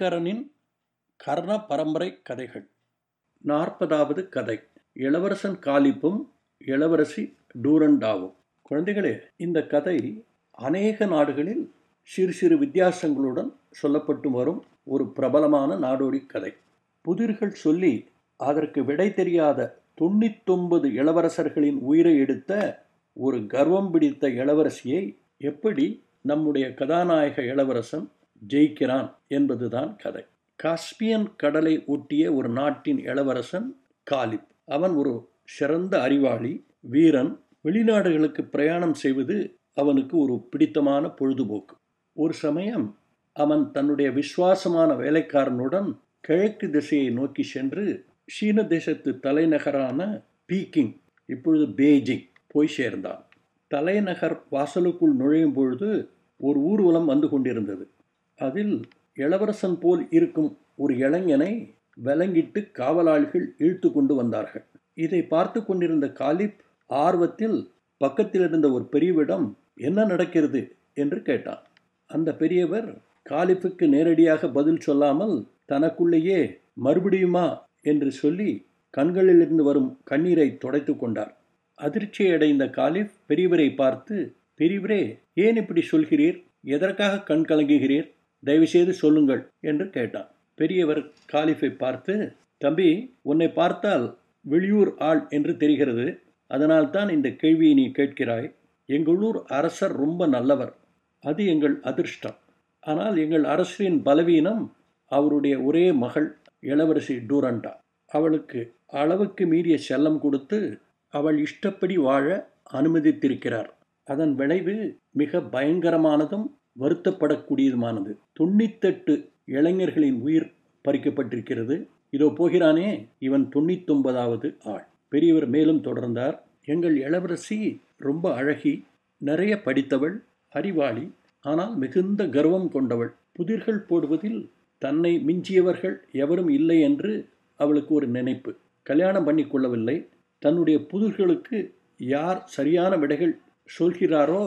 ஐங்கரனின் கர்ண பரம்பரை கதைகள். நாற்பதாவது கதை. இளவரசன் காலிப்பும் இளவரசி டூரண்டாவும். குழந்தைகளே இந்த கதை அநேக நாடுகளில் சிறு சிறு வித்தியாசங்களுடன் சொல்லப்பட்டு வரும் ஒரு பிரபலமான நாடோடி கதை. புதிர்கள் சொல்லி அதற்கு விடை தெரியாத தொண்ணூத்தொன்பது இளவரசர்களின் உயிரை எடுத்த ஒரு கர்வம் பிடித்த இளவரசியை எப்படி நம்முடைய கதாநாயக இளவரசன் ஜெயிக்கிறான் என்பதுதான் கதை. காஸ்பியன் கடலை ஒட்டிய ஒரு நாட்டின் இளவரசன் காலிப். அவன் ஒரு சிறந்த அறிவாளி வீரன். வெளிநாடுகளுக்கு பிரயாணம் செய்வது அவனுக்கு ஒரு பிடித்தமான பொழுதுபோக்கு. ஒரு சமயம் அவன் தன்னுடைய விசுவாசமான வேலைக்காரனுடன் கிழக்கு திசையை நோக்கி சென்று சீன தேசத்து தலைநகரான பீக்கிங் இப்பொழுது பெய்ஜிங் போய் சேர்ந்தான். தலைநகர் வாசலுக்குள் நுழையும் பொழுது ஒரு ஊர்வலம் வந்து கொண்டிருந்தது. அதில் இளவரசன் போல் இருக்கும் ஒரு இளைஞனை விலங்கிட்டு காவலாளிகள் இழுத்து கொண்டு வந்தார்கள். இதை பார்த்து கொண்டிருந்த காலிப் ஆர்வத்தில் பக்கத்தில் இருந்த ஒரு பெரியவிடம் என்ன நடக்கிறது? என்று கேட்டான். அந்த பெரியவர் காலிப்புக்கு நேரடியாக பதில் சொல்லாமல் தனக்குள்ளேயே மறுபடியுமா? என்று சொல்லி கண்களிலிருந்து வரும் கண்ணீரை துடைத்து கொண்டார். அதிர்ச்சியடைந்த காலிப் பெரியவரை பார்த்து பெரியவரே ஏன் இப்படி சொல்கிறீர்? எதற்காக கண் கலங்குகிறீர்? தயவுசெய்து சொல்லுங்கள் என்று கேட்டான். பெரியவர் காலிஃபை பார்த்து தம்பி உன்னை பார்த்தால் வெளியூர் ஆள் என்று தெரிகிறது. அதனால்தான் இந்த கேள்வியை நீ கேட்கிறாய். எங்களூர் அரசர் ரொம்ப நல்லவர். அது எங்கள் அதிர்ஷ்டம். ஆனால் எங்கள் அரசரின் பலவீனம் அவருடைய ஒரே மகள் இளவரசி டூரண்டா. அவளுக்கு அளவுக்கு மீறிய செல்லம் கொடுத்து அவள் இஷ்டப்படி வாழ அனுமதித்திருக்கிறார். அதன் விளைவு மிக பயங்கரமானதும் வருத்தப்படக்கூடியதுமானது. தொண்ணூத்தெட்டு இளைஞர்களின் உயிர் பறிக்கப்பட்டிருக்கிறது. இதோ போகிறானே இவன் தொண்ணூத்தொன்பதாவது ஆள். பெரியவர் மேலும் தொடர்ந்தார். எங்கள் இளவரசி ரொம்ப அழகி நிறைய படித்தவள் அறிவாளி ஆனால் மிகுந்த கர்வம் கொண்டவள். புதிர்கள் போடுவதில் தன்னை மிஞ்சியவர்கள் எவரும் இல்லை என்று அவளுக்கு ஒரு நினைப்பு. கல்யாணம் பண்ணி கொள்ளவில்லை தன்னுடைய புதிர்களுக்கு யார் சரியான விடைகள் சொல்கிறாரோ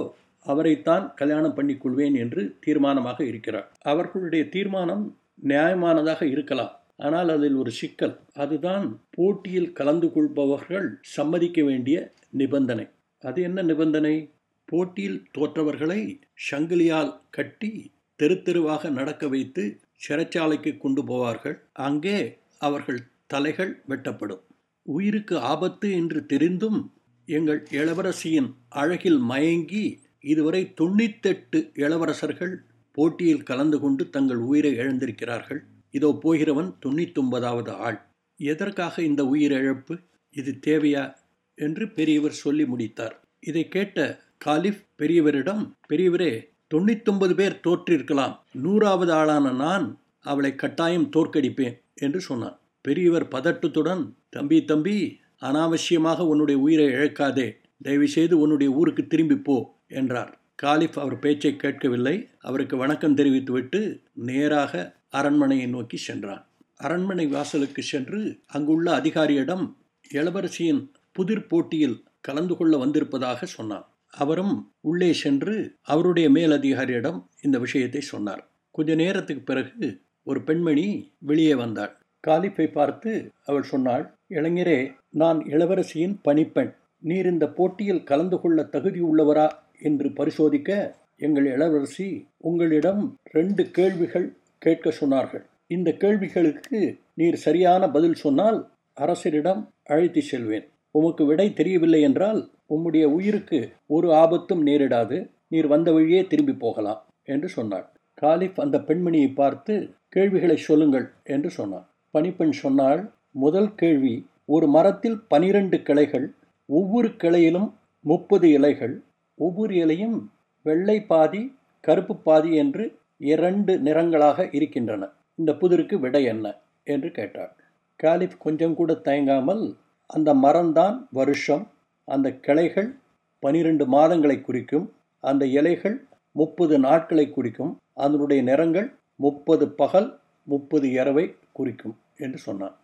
அவரைத்தான் கல்யாணம் பண்ணிக்கொள்வேன் என்று தீர்மானமாக இருக்கிறார். அவர்களுடைய தீர்மானம் நியாயமானதாக இருக்கலாம். ஆனால் அதில் ஒரு சிக்கல். அதுதான் போட்டியில் கலந்து கொள்பவர்கள் சம்மதிக்க வேண்டிய நிபந்தனை. அது என்ன நிபந்தனை? போட்டியில் தோற்றவர்களை சங்கிலியால் கட்டி தெரு தெருவாக நடக்க வைத்து சிறைச்சாலைக்கு கொண்டு போவார்கள். அங்கே அவர்கள் தலைகள் வெட்டப்படும். உயிருக்கு ஆபத்து என்று தெரிந்தும் எங்கள் இளவரசியின் அழகில் மயங்கி இதுவரை தொண்ணூத்தெட்டு இளவரசர்கள் போட்டியில் கலந்து கொண்டு தங்கள் உயிரை இழந்திருக்கிறார்கள். இதோ போகிறவன் தொண்ணூத்தொன்பதாவது ஆள். எதற்காக இந்த உயிரிழப்பு? இது தேவையா? என்று பெரியவர் சொல்லி முடித்தார். இதை கேட்ட காலிஃப் பெரியவரிடம் பெரியவரே தொண்ணூத்தொன்பது பேர் தோற்றிருக்கலாம். நூறாவது ஆளான நான் அவளை கட்டாயம் தோற்கடிப்பேன் என்று சொன்னான். பெரியவர் பதட்டத்துடன் தம்பி தம்பி அனாவசியமாக உன்னுடைய உயிரை இழக்காதே. தயவுசெய்து உன்னுடைய ஊருக்கு திரும்பி போ. என்றார். காலிஃப் அவர் பேச்சை கேட்கவில்லை. அவருக்கு வணக்கம் தெரிவித்துவிட்டு நேராக அரண்மனையை நோக்கி சென்றான். அரண்மனை வாசலுக்கு சென்று அங்குள்ள அதிகாரியிடம் இளவரசியின் புதிர் போட்டியில் கலந்து கொள்ள வந்திருப்பதாக சொன்னான். அவரும் உள்ளே சென்று அவருடைய மேலதிகாரியிடம் இந்த விஷயத்தை சொன்னார். கொஞ்ச நேரத்துக்கு பிறகு ஒரு பெண்மணி வெளியே வந்தாள். காலிஃபை பார்த்து அவள் சொன்னாள் இளைஞரே நான் இளவரசியின் பணிப்பெண். நீர் இந்த போட்டியில் கலந்து கொள்ள தகுதி உள்ளவரா? என்று பரிசோதிக்க எங்கள் இளவரசி உங்களிடம் ரெண்டு கேள்விகள் கேட்க சொன்னார்கள். இந்த கேள்விகளுக்கு நீர் சரியான பதில் சொன்னால் அரசரிடம் அழைத்து செல்வேன். உமக்கு விடை தெரியவில்லை என்றால் உம்முடைய உயிருக்கு ஒரு ஆபத்தும் நேரிடாது. நீர் வந்த வழியே திரும்பி போகலாம் என்று சொன்னாள். காலிஃப் அந்த பெண்மணியை பார்த்து கேள்விகளை சொல்லுங்கள் என்று சொன்னார் பணிப்பெண் சொன்னால் முதல் கேள்வி ஒரு மரத்தில் பனிரெண்டு கிளைகள் ஒவ்வொரு கிளையிலும் முப்பது இலைகள் ஒவ்வொரு இலையும் வெள்ளை பாதி கருப்பு பாதி என்று இரண்டு நிறங்களாக இருக்கின்றன. இந்த புதிருக்கு விடை என்ன? என்று கேட்டாள். காலிப் கொஞ்சம் கூட தயங்காமல் அந்த மரம்தான் வருஷம். அந்த கிளைகள் பனிரெண்டு மாதங்களை குறிக்கும். அந்த இலைகள் முப்பது நாட்களை குறிக்கும். அதனுடைய நிறங்கள் முப்பது பகல் முப்பது இரவை குறிக்கும் என்று சொன்னான்.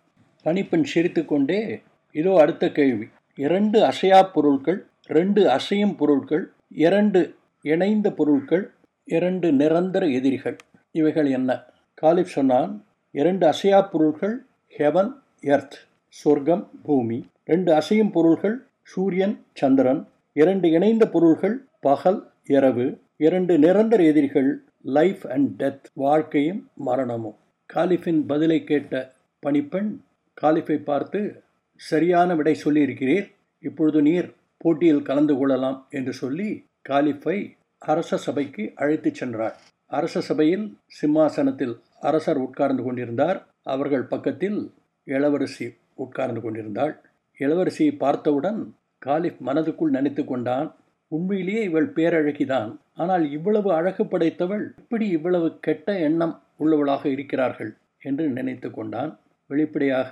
தனிப்பெண் சிரித்து கொண்டே இதோ அடுத்த கேள்வி. இரண்டு அசையா பொருட்கள் ரெண்டு அசையும் பொருட்கள் இரண்டு இணைந்த பொருட்கள் இரண்டு நிரந்தர எதிரிகள். இவைகள் என்ன? காலிப் சொன்னான் இரண்டு அசையா பொருள்கள் ஹெவன் எர்த் சொர்க்கம் பூமி. ரெண்டு அசையும் பொருள்கள் சூரியன் சந்திரன். இரண்டு இணைந்த பொருள்கள் பகல் இரவு. இரண்டு நிரந்தர எதிரிகள் லைஃப் அண்ட் டெத் வாழ்க்கையும் மரணமும். காலிஃபின் பதிலை கேட்ட பணிப்பெண் காலிஃபை பார்த்து சரியான விடை சொல்லியிருக்கிறீர். இப்பொழுது நீர் போட்டியில் கலந்து கொள்ளலாம் என்று சொல்லி காலிஃபை அரச சபைக்கு அழைத்துச் சென்றார். அரச சபையில் சிம்மாசனத்தில் அரசர் உட்கார்ந்து கொண்டிருந்தார். அவர்கள் பக்கத்தில் இளவரசி உட்கார்ந்து கொண்டிருந்தாள். இளவரசியை பார்த்தவுடன் காலிஃப் மனதுக்குள் நினைத்து கொண்டான். உண்மையிலேயே இவள் பேரழகிதான். ஆனால் இவ்வளவு அழகு படைத்தவள் இப்படி இவ்வளவு கெட்ட எண்ணம் உள்ளவளாக இருக்கிறார்கள் என்று நினைத்து கொண்டான். வெளிப்படையாக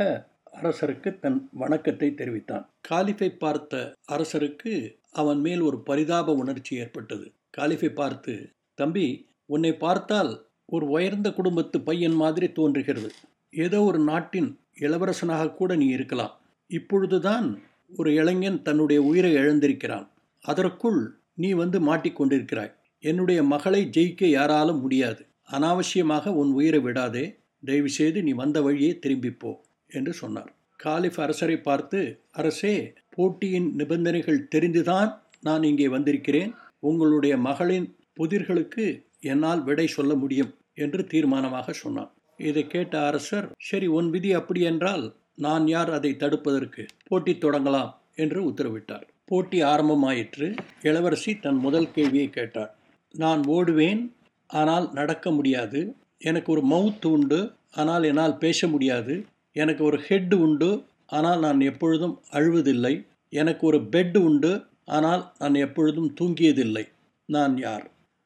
அரசருக்கு தன் வணக்கத்தை தெரிவித்தான். காலிஃபை பார்த்த அரசருக்கு அவன் மேல் ஒரு பரிதாப உணர்ச்சி ஏற்பட்டது. காலிஃபை பார்த்து தம்பி உன்னை பார்த்தால் ஒரு உயர்ந்த குடும்பத்து பையன் மாதிரி தோன்றுகிறது. ஏதோ ஒரு நாட்டின் இளவரசனாக கூட நீ இருக்கலாம். இப்பொழுதுதான் ஒரு இளைஞன் தன்னுடைய உயிரை இழந்திருக்கிறான். அதற்குள் நீ வந்து மாட்டிக்கொண்டிருக்கிறாய். என்னுடைய மகளை ஜெயிக்க யாராலும் முடியாது. அனாவசியமாக உன் உயிரை விடாதே. தயவுசெய்து நீ வந்த வழியே திரும்பிப்போ என்று சொன்னார். காலிஃப் அரசரை பார்த்து அரசே போட்டியின் நிபந்தனைகள் தெரிந்துதான் நான் இங்கே வந்திருக்கிறேன். உங்களுடைய மகளின் புதிர்களுக்கு என்னால் விடை சொல்ல முடியும் என்று தீர்மானமாக சொன்னான். இதை கேட்ட அரசர் சரி உன் விதி அப்படி என்றால் நான் யார் அதை தடுப்பதற்கு? போட்டி தொடங்கலாம் என்று உத்தரவிட்டார். போட்டி ஆரம்பமாயிற்று. இளவரசி தன் முதல் கேள்வியை கேட்டார். நான் ஓடுவேன் ஆனால் நடக்க முடியாது. எனக்கு ஒரு மவுத் உண்டு ஆனால் என்னால் பேச முடியாது. எனக்கு ஒரு ஹெட் உண்டு ஆனால் நான் எப்பொழுதும் அழுவதில்லை. எனக்கு ஒரு பெட் உண்டு ஆனால் நான் எப்பொழுதும் தூங்கியதில்லை. நான் யார்?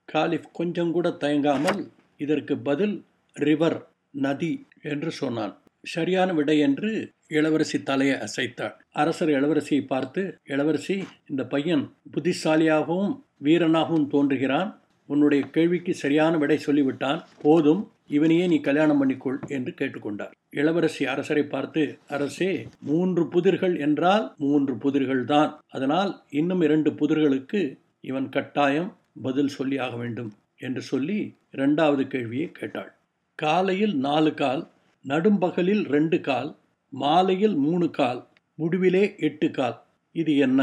காலிஃப் கொஞ்சம் கூட தயங்காமல் இதற்கு பதில் ரிவர் நதி என்று சொன்னான். சரியான விடை என்று இளவரசி தலையை அசைத்தாள். அரசர் இளவரசியை பார்த்து இளவரசி இந்த பையன் புத்திசாலியாகவும் வீரனாகவும் தோன்றுகிறான். உன்னுடைய கேள்விக்கு சரியான விடை சொல்லிவிட்டான். போதும் இவனையே நீ கல்யாணம் பண்ணிக்கொள் என்று கேட்டுக்கொண்டார். இளவரசி அரசரை பார்த்து அரசே மூன்று புதிர்கள் என்றால் மூன்று புதிர்கள் தான். அதனால் இன்னும் இரண்டு புதிர்களுக்கு இவன் கட்டாயம் பதில் சொல்லி ஆக வேண்டும் என்று சொல்லி இரண்டாவது கேள்வியை கேட்டாள். காலையில் நாலு கால் நடும்பகலில் ரெண்டு கால் மாலையில் மூணு கால் முடிவிலே எட்டு கால். இது என்ன?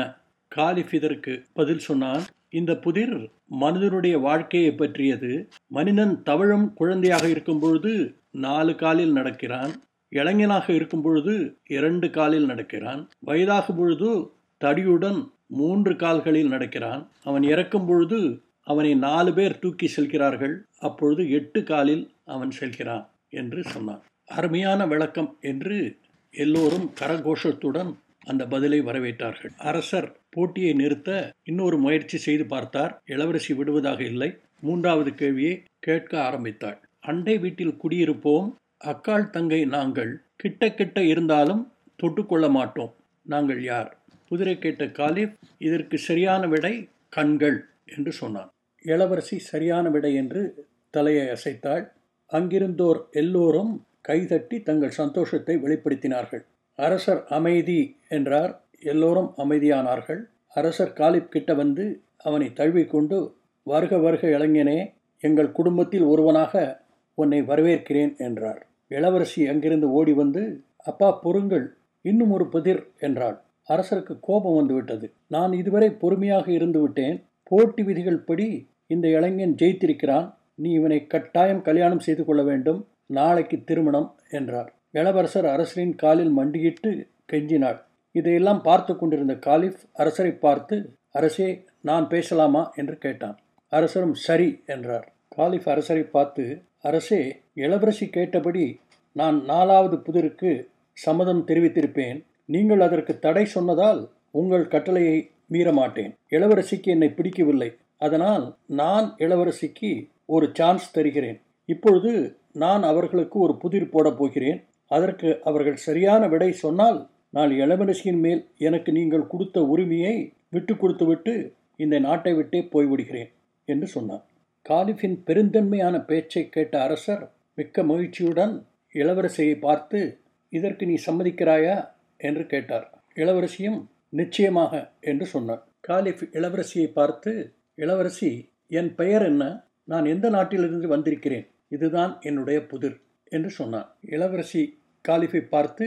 காலிஃபிதருக்கு பதில் சொன்னான் இந்த புதிர் மனிதனுடைய வாழ்க்கையை பற்றியது. மனிதன் தவழும் குழந்தையாக இருக்கும் பொழுது நாலு காலில் நடக்கிறான். இளைஞனாக இருக்கும் பொழுது இரண்டு காலில் நடக்கிறான். வயதாகும் பொழுது தடியுடன் மூன்று கால்களில் நடக்கிறான். அவன் இறக்கும் பொழுது அவனை நாலு பேர் தூக்கி செல்கிறார்கள். அப்பொழுது எட்டு காலில் அவன் செல்கிறான் என்று சொன்னான். அருமையான விளக்கம் என்று எல்லோரும் கரகோஷத்துடன் அந்த பதிலை வரவேற்றார்கள். அரசர் போட்டியை நிறுத்த இன்னொரு முயற்சி செய்து பார்த்தார். இளவரசி விடுவதாக இல்லை. மூன்றாவது கேள்வியை கேட்க ஆரம்பித்தாள். அண்டை வீட்டில் குடியிருப்போம். அக்காள் தங்கை நாங்கள். கிட்ட கிட்ட இருந்தாலும் தொட்டுக்கொள்ள மாட்டோம். நாங்கள் யார்? குதிரை கேட்ட காலிப் இதற்கு சரியான விடை கண்கள் என்று சொன்னான். இளவரசி சரியான விடை என்று தலையை அசைத்தாள். அங்கிருந்தோர் எல்லோரும் கைதட்டி தங்கள் சந்தோஷத்தை வெளிப்படுத்தினார்கள். அரசர் அமைதி என்றார். எல்லோரும் அமைதியானார்கள். அரசர் காலிப் கிட்ட வந்து அவனை தழுவிக்கொண்டு வருக வருக இளைஞனே எங்கள் குடும்பத்தில் ஒருவனாக உன்னை வரவேற்கிறேன் என்றார். இளவரசி அங்கிருந்து ஓடி வந்து அப்பா பொறுங்கள் இன்னும் ஒரு புதிர் என்றாள். அரசருக்கு கோபம் வந்துவிட்டது நான் இதுவரை பொறுமையாக இருந்து விட்டேன். போட்டி விதிகள் படி இந்த இளைஞன் ஜெயித்திருக்கிறான். நீ இவனை கட்டாயம் கல்யாணம் செய்து கொள்ள வேண்டும். நாளைக்கு திருமணம் என்றார். இளவரசர் அரசரின் காலில் மண்டியிட்டு கெஞ்சினாள். இதையெல்லாம் பார்த்து கொண்டிருந்த காலிஃப் அரசரை பார்த்து அரசே நான் பேசலாமா? என்று கேட்டான். அரசரும் சரி என்றார். காலிஃப் அரசரை பார்த்து அரசே இளவரசி கேட்டபடி நான் நாலாவது புதிருக்கு சம்மதம் தெரிவித்திருப்பேன். நீங்கள் அதற்கு தடை சொன்னதால் உங்கள் கட்டளையை மீற மாட்டேன் இளவரசிக்கு என்னை பிடிக்கவில்லை. அதனால் நான் இளவரசிக்கு ஒரு சான்ஸ் தருகிறேன். இப்பொழுது நான் அவர்களுக்கு ஒரு புதிர் போடப் போகிறேன். அதற்கு அவர்கள் சரியான விடை சொன்னால் நான் இளவரசியின் மேல் எனக்கு நீங்கள் கொடுத்த உரிமையை விட்டு கொடுத்துவிட்டு இந்த நாட்டை விட்டே போய்விடுகிறேன் என்று சொன்னார் காலிஃபின் பெருந்தன்மையான பேச்சை கேட்ட அரசர் மிக்க மகிழ்ச்சியுடன் இளவரசியை பார்த்து இதற்கு நீ சம்மதிக்கிறாயா? என்று கேட்டார். இளவரசியும் நிச்சயமாக என்று சொன்னார். காலிஃப் இளவரசியை பார்த்து இளவரசி என் பெயர் என்ன? நான் எந்த நாட்டிலிருந்து வந்திருக்கிறேன்? இதுதான் என்னுடைய புதிர். என்று சொன்னான். இளவரசி காலிஃபை பார்த்து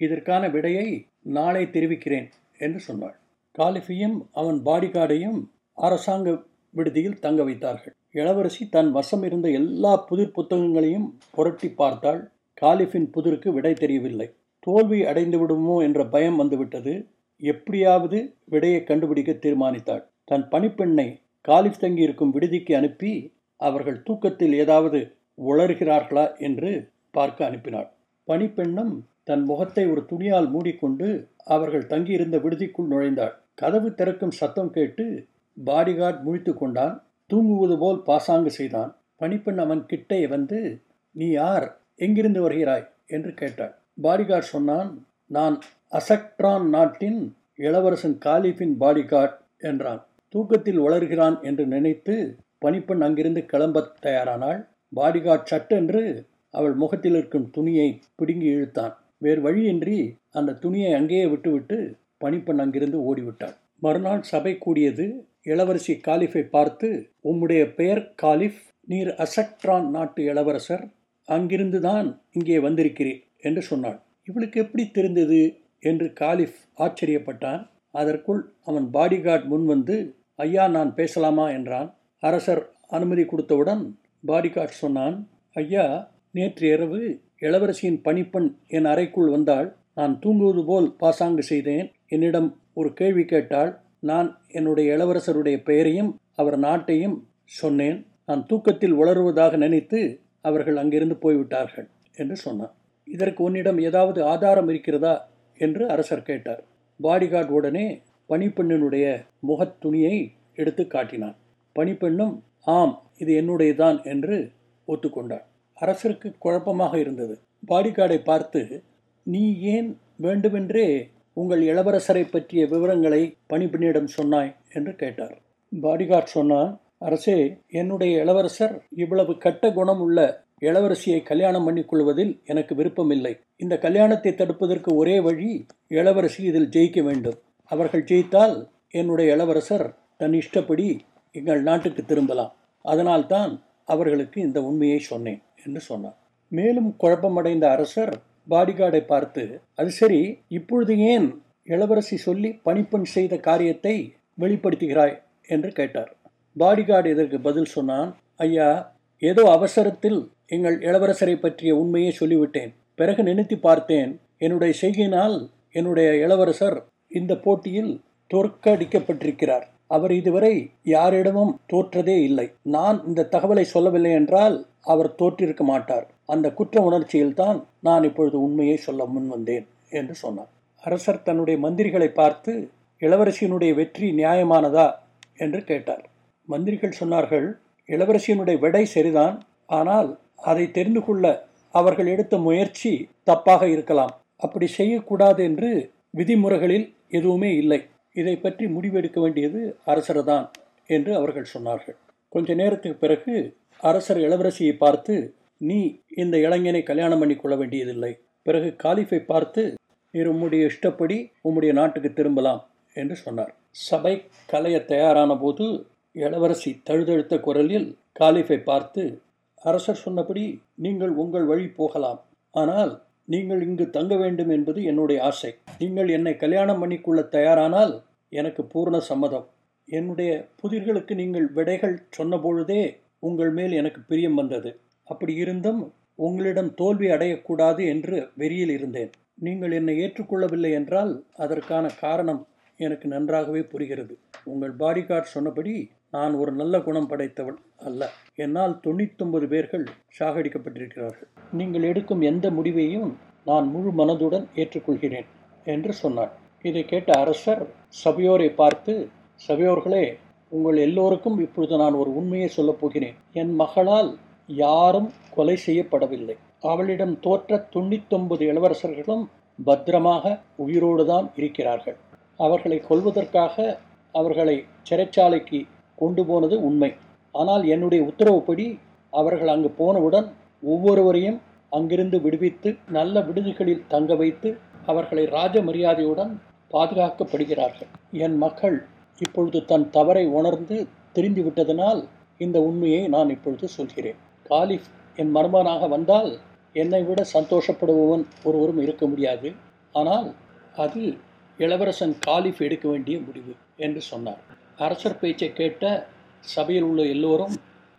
இதற்கான விடையை நாளை தெரிவிக்கிறேன் என்று சொன்னாள். காலிஃபையும் அவன் பாடிகார்டையும் அரசாங்க விடுதியில் தங்க வைத்தார்கள். இளவரசி தன் வசம் இருந்த எல்லா புதிர் புத்தகங்களையும் புரட்டி பார்த்தாள். காலிஃபின் புதிருக்கு விடை தெரியவில்லை. தோல்வி அடைந்து விடுமோ என்ற பயம் வந்துவிட்டது. எப்படியாவது விடையை கண்டுபிடிக்க தீர்மானித்தாள். தன் பணிப்பெண்ணை காலிஃப் தங்கியிருக்கும் விடுதிக்கு அனுப்பி அவர்கள் தூக்கத்தில் ஏதாவது உளறுகிறார்களா என்று பார்க்க அனுப்பினாள். பணிப்பெண்ணம் தன் முகத்தை ஒரு துணியால் மூடிக்கொண்டு அவர்கள் தங்கியிருந்த விடுதிக்குள் நுழைந்தாள். கதவு திறக்கும் சத்தம் கேட்டு பாடிகார்ட் முழித்து கொண்டான். தூங்குவது போல் பாசாங்கு செய்தான். பணிப்பெண் அவன் கிட்டே வந்து நீ யார்? எங்கிருந்து வருகிறாய்? என்று கேட்டாள். பாடிகார்ட் சொன்னான் நான் அசக்ட்ரான் நாட்டின் இளவரசன் காலிஃபின் பாடிகார்ட் என்றான். தூக்கத்தில் வளர்கிறான் என்று நினைத்து பணிப்பெண் அங்கிருந்து கிளம்ப தயாரானாள். பாடிகார்ட் சட்டென்று அவள் முகத்தில் இருக்கும் துணியை பிடுங்கி இழுத்தான். வேறு வழியின்றி அந்த துணியை அங்கேயே விட்டுவிட்டு பணிப்பெண் அங்கிருந்து ஓடிவிட்டாள். மறுநாள் சபை கூடியது இளவரசி காலிஃபை பார்த்து உம்முடைய பெயர் காலிஃப் நீர் அசக்ட்ரான் நாட்டு இளவரசர் அங்கிருந்து தான் இங்கே வந்திருக்கிறேன் என்று சொன்னாள். இவளுக்கு எப்படி தெரிந்தது? என்று காலிஃப் ஆச்சரியப்பட்டான். அதற்குள் அவன் பாடிகார்ட் முன்வந்து ஐயா நான் பேசலாமா? என்றான். அரசர் அனுமதி கொடுத்தவுடன் பாடிகார்ட் சொன்னான் ஐயா நேற்று இரவு இளவரசியின் பணிப்பெண் என் அறைக்குள் வந்தாள். நான் தூங்குவது போல் பாசாங்கு செய்தேன். என்னிடம் ஒரு கேள்வி கேட்டால் நான் என்னுடைய இளவரசருடைய பெயரையும் அவர் நாட்டையும் சொன்னேன். நான் தூக்கத்தில் உளறுவதாக நினைத்து அவர்கள் அங்கிருந்து போய்விட்டார்கள் என்று சொன்னான். இதற்கு உன்னிடம் ஏதாவது ஆதாரம் இருக்கிறதா? என்று அரசர் கேட்டார். பாடிகார்ட் உடனே பணிப்பெண்ணினுடைய முகத் துணியை எடுத்து காட்டினான். பணிப்பெண்ணும் ஆம் இது என்னுடையதான் என்று ஒத்துக்கொண்டார் அரசருக்கு குழப்பமாக இருந்தது. பாடிகார்டை பார்த்து நீ ஏன் வேண்டுமென்றே உங்கள் இளவரசரை பற்றிய விவரங்களை பணிப்பெண்ணிடம் சொன்னாய்? என்று கேட்டார். பாடிகார்ட் சொன்னான் அரசே என்னுடைய இளவரசர் இவ்வளவு கட்ட குணம் உள்ள இளவரசியை கல்யாணம் பண்ணிக் கொள்வதில் எனக்கு விருப்பமில்லை. இந்த கல்யாணத்தை தடுப்பதற்கு ஒரே வழி இளவரசி இதில் ஜெயிக்க வேண்டும். அவர்கள் ஜெயித்தால் என்னுடைய இளவரசர் தன் இஷ்டப்படி எங்கள் நாட்டுக்கு திரும்பலாம். அதனால்தான் அவர்களுக்கு இந்த உண்மையை சொன்னேன் என்று சொன்னார். மேலும் குழப்பமடைந்த அரசர் பாடிகார்டை பார்த்து அது சரி இப்பொழுது ஏன் இளவரசி சொல்லி பணிப்பெண் செய்த காரியத்தை வெளிப்படுத்துகிறாய்? என்று கேட்டார். பாடிகார்டு இதற்கு பதில் சொன்னான் ஐயா ஏதோ அவசரத்தில் எங்கள் இளவரசரை பற்றிய உண்மையை சொல்லிவிட்டேன். பிறகு நினைத்து பார்த்தேன் என்னுடைய செய்கையினால் என்னுடைய இளவரசர் இந்த போட்டியில் தோற்கடிக்கப்பட்டிருக்கிறார். அவர் இதுவரை யாரிடமும் தோற்றதே இல்லை. நான் இந்த தகவலை சொல்லவில்லை என்றால் அவர் தோற்றிருக்க மாட்டார். அந்த குற்ற உணர்ச்சியில்தான் நான் இப்பொழுது உண்மையை சொல்ல முன் வந்தேன் என்று சொன்னார். அரசர் தன்னுடைய மந்திரிகளை பார்த்து இளவரசியினுடைய வெற்றி நியாயமானதா? என்று கேட்டார். மந்திரிகள் சொன்னார்கள் இளவரசியினுடைய விடை சரிதான் ஆனால் அதை தெரிந்து கொள்ள அவர்கள் எடுத்த முயற்சி தப்பாக இருக்கலாம். அப்படி செய்யக்கூடாது என்று விதிமுறைகளில் எதுவுமே இல்லை. இதை பற்றி முடிவெடுக்க வேண்டியது அரசர்தான் என்று அவர்கள் சொன்னார்கள். கொஞ்ச நேரத்துக்கு பிறகு அரசர் இளவரசியை பார்த்து நீ இந்த இளைஞனை கல்யாணம் பண்ணி கொள்ள வேண்டியதில்லை. பிறகு காலிஃபை பார்த்து நீர் உம்முடைய இஷ்டப்படி உம்முடைய நாட்டுக்கு திரும்பலாம் என்று சொன்னார். சபை கலைய தயாரான போது இளவரசி தழுதழுத்த குரலில் காலிஃபை பார்த்து அரசர் சொன்னபடி நீங்கள் உங்கள் வழி போகலாம். ஆனால் நீங்கள் இங்கு தங்க வேண்டும் என்பது என்னுடைய ஆசை. நீங்கள் என்னை கல்யாணம் பண்ணிக்கொள்ள தயாரானால் எனக்கு பூர்ண சம்மதம். என்னுடைய புதிர்களுக்கு நீங்கள் விடைகள் சொன்னபொழுதே உங்கள் மேல் எனக்கு பிரியம் வந்தது. அப்படி இருந்தும் உங்களிடம் தோல்வி அடையக்கூடாது என்று வெறியில் இருந்தேன். நீங்கள் என்னை ஏற்றுக்கொள்ளவில்லை என்றால் அதற்கான காரணம் எனக்கு நன்றாகவே புரிகிறது. உங்கள் பாடிகார்ட் சொன்னபடி நான் ஒரு நல்ல குணம் படைத்தவள் அல்ல. என்னால் தொண்ணூத்தொன்பது பேர்கள் சாகடிக்கப்பட்டிருக்கிறார்கள். நீங்கள் எடுக்கும் எந்த முடிவையும் நான் முழு மனதுடன் ஏற்றுக்கொள்கிறேன் என்று சொன்னார் இதை கேட்ட அரசர் சபையோரை பார்த்து சபையோர்களே உங்கள் எல்லோருக்கும் இப்பொழுது நான் ஒரு உண்மையை சொல்லப் போகிறேன். என் மகளால் யாரும் கொலை செய்யப்படவில்லை. அவளிடம் தோற்ற தொண்ணூத்தொன்பது இளவரசர்களும் பத்திரமாக உயிரோடு தான் இருக்கிறார்கள். அவர்களை கொல்வதற்காக அவர்களை சிறைச்சாலைக்கு கொண்டு போனது உண்மை. ஆனால் என்னுடைய உத்தரவுப்படி அவர்கள் அங்கு போனவுடன் ஒவ்வொருவரையும் அங்கிருந்து விடுவித்து நல்ல விடுதிகளில் தங்க வைத்து அவர்களை ராஜ மரியாதையுடன் பாதுகாக்கப்படுகிறார்கள். என் மக்கள் இப்பொழுது தன் தவறை உணர்ந்து தெரிந்து விட்டதனால் இந்த உண்மையை நான் இப்பொழுது சொல்கிறேன். காலிஃப் என் மருமனாக வந்தால் என்னை விட சந்தோஷப்படுபவன் ஒருவரும் இருக்க முடியாது. ஆனால் அது இளவரசன் காலிஃப் எடுக்க வேண்டிய முடிவு என்று சொன்னார். அரசர் பேச்சை கேட்ட சபையில் உள்ள எல்லோரும்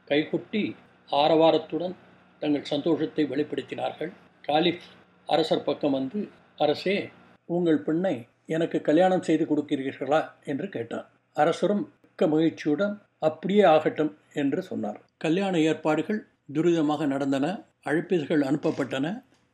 கைகொட்டி ஆரவாரத்துடன் தங்கள் சந்தோஷத்தை வெளிப்படுத்தினார்கள். காலிஃப் அரசர் பக்கம் வந்து அரசே உங்கள் பெண்ணை எனக்கு கல்யாணம் செய்து கொடுக்கிறீர்களா? என்று கேட்டார் அரசரும் மிக்க மகிழ்ச்சியுடன் அப்படியே ஆகட்டும் என்று சொன்னார். கல்யாண ஏற்பாடுகள் துரிதமாக நடந்தன. அழைப்பிதழ்கள் அனுப்பப்பட்டன.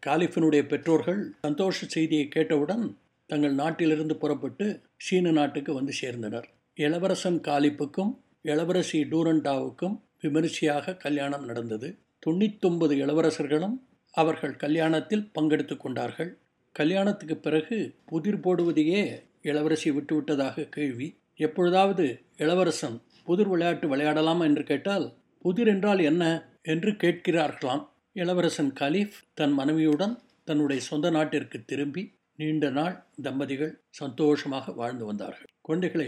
காலிஃபினுடைய பெற்றோர்கள் சந்தோஷ செய்தியை கேட்டவுடன் தங்கள் நாட்டிலிருந்து புறப்பட்டு சீன நாட்டுக்கு வந்து சேர்ந்தனர். இளவரசன் காலிப்புக்கும் இளவரசி டூரண்டாவுக்கும் விமரிசையாக கல்யாணம் நடந்தது. தொண்ணூத்தொன்பது இளவரசர்களும் அவர்கள் கல்யாணத்தில் பங்கெடுத்து கொண்டார்கள். கல்யாணத்துக்கு பிறகு புதிர் போடுவதையே இளவரசி விட்டுவிட்டதாக கேள்வி. எப்பொழுதாவது இளவரசன் புதிர் விளையாட்டு விளையாடலாமா என்று கேட்டால் புதிர் என்றால் என்ன என்று கேட்கிறார்களாம். இளவரசன் கலீஃப் தன் மனைவியுடன் தன்னுடைய சொந்த நாட்டிற்கு திரும்பி நீண்ட நாள் தம்பதிகள் சந்தோஷமாக வாழ்ந்து வந்தார்கள். குழந்தைகளே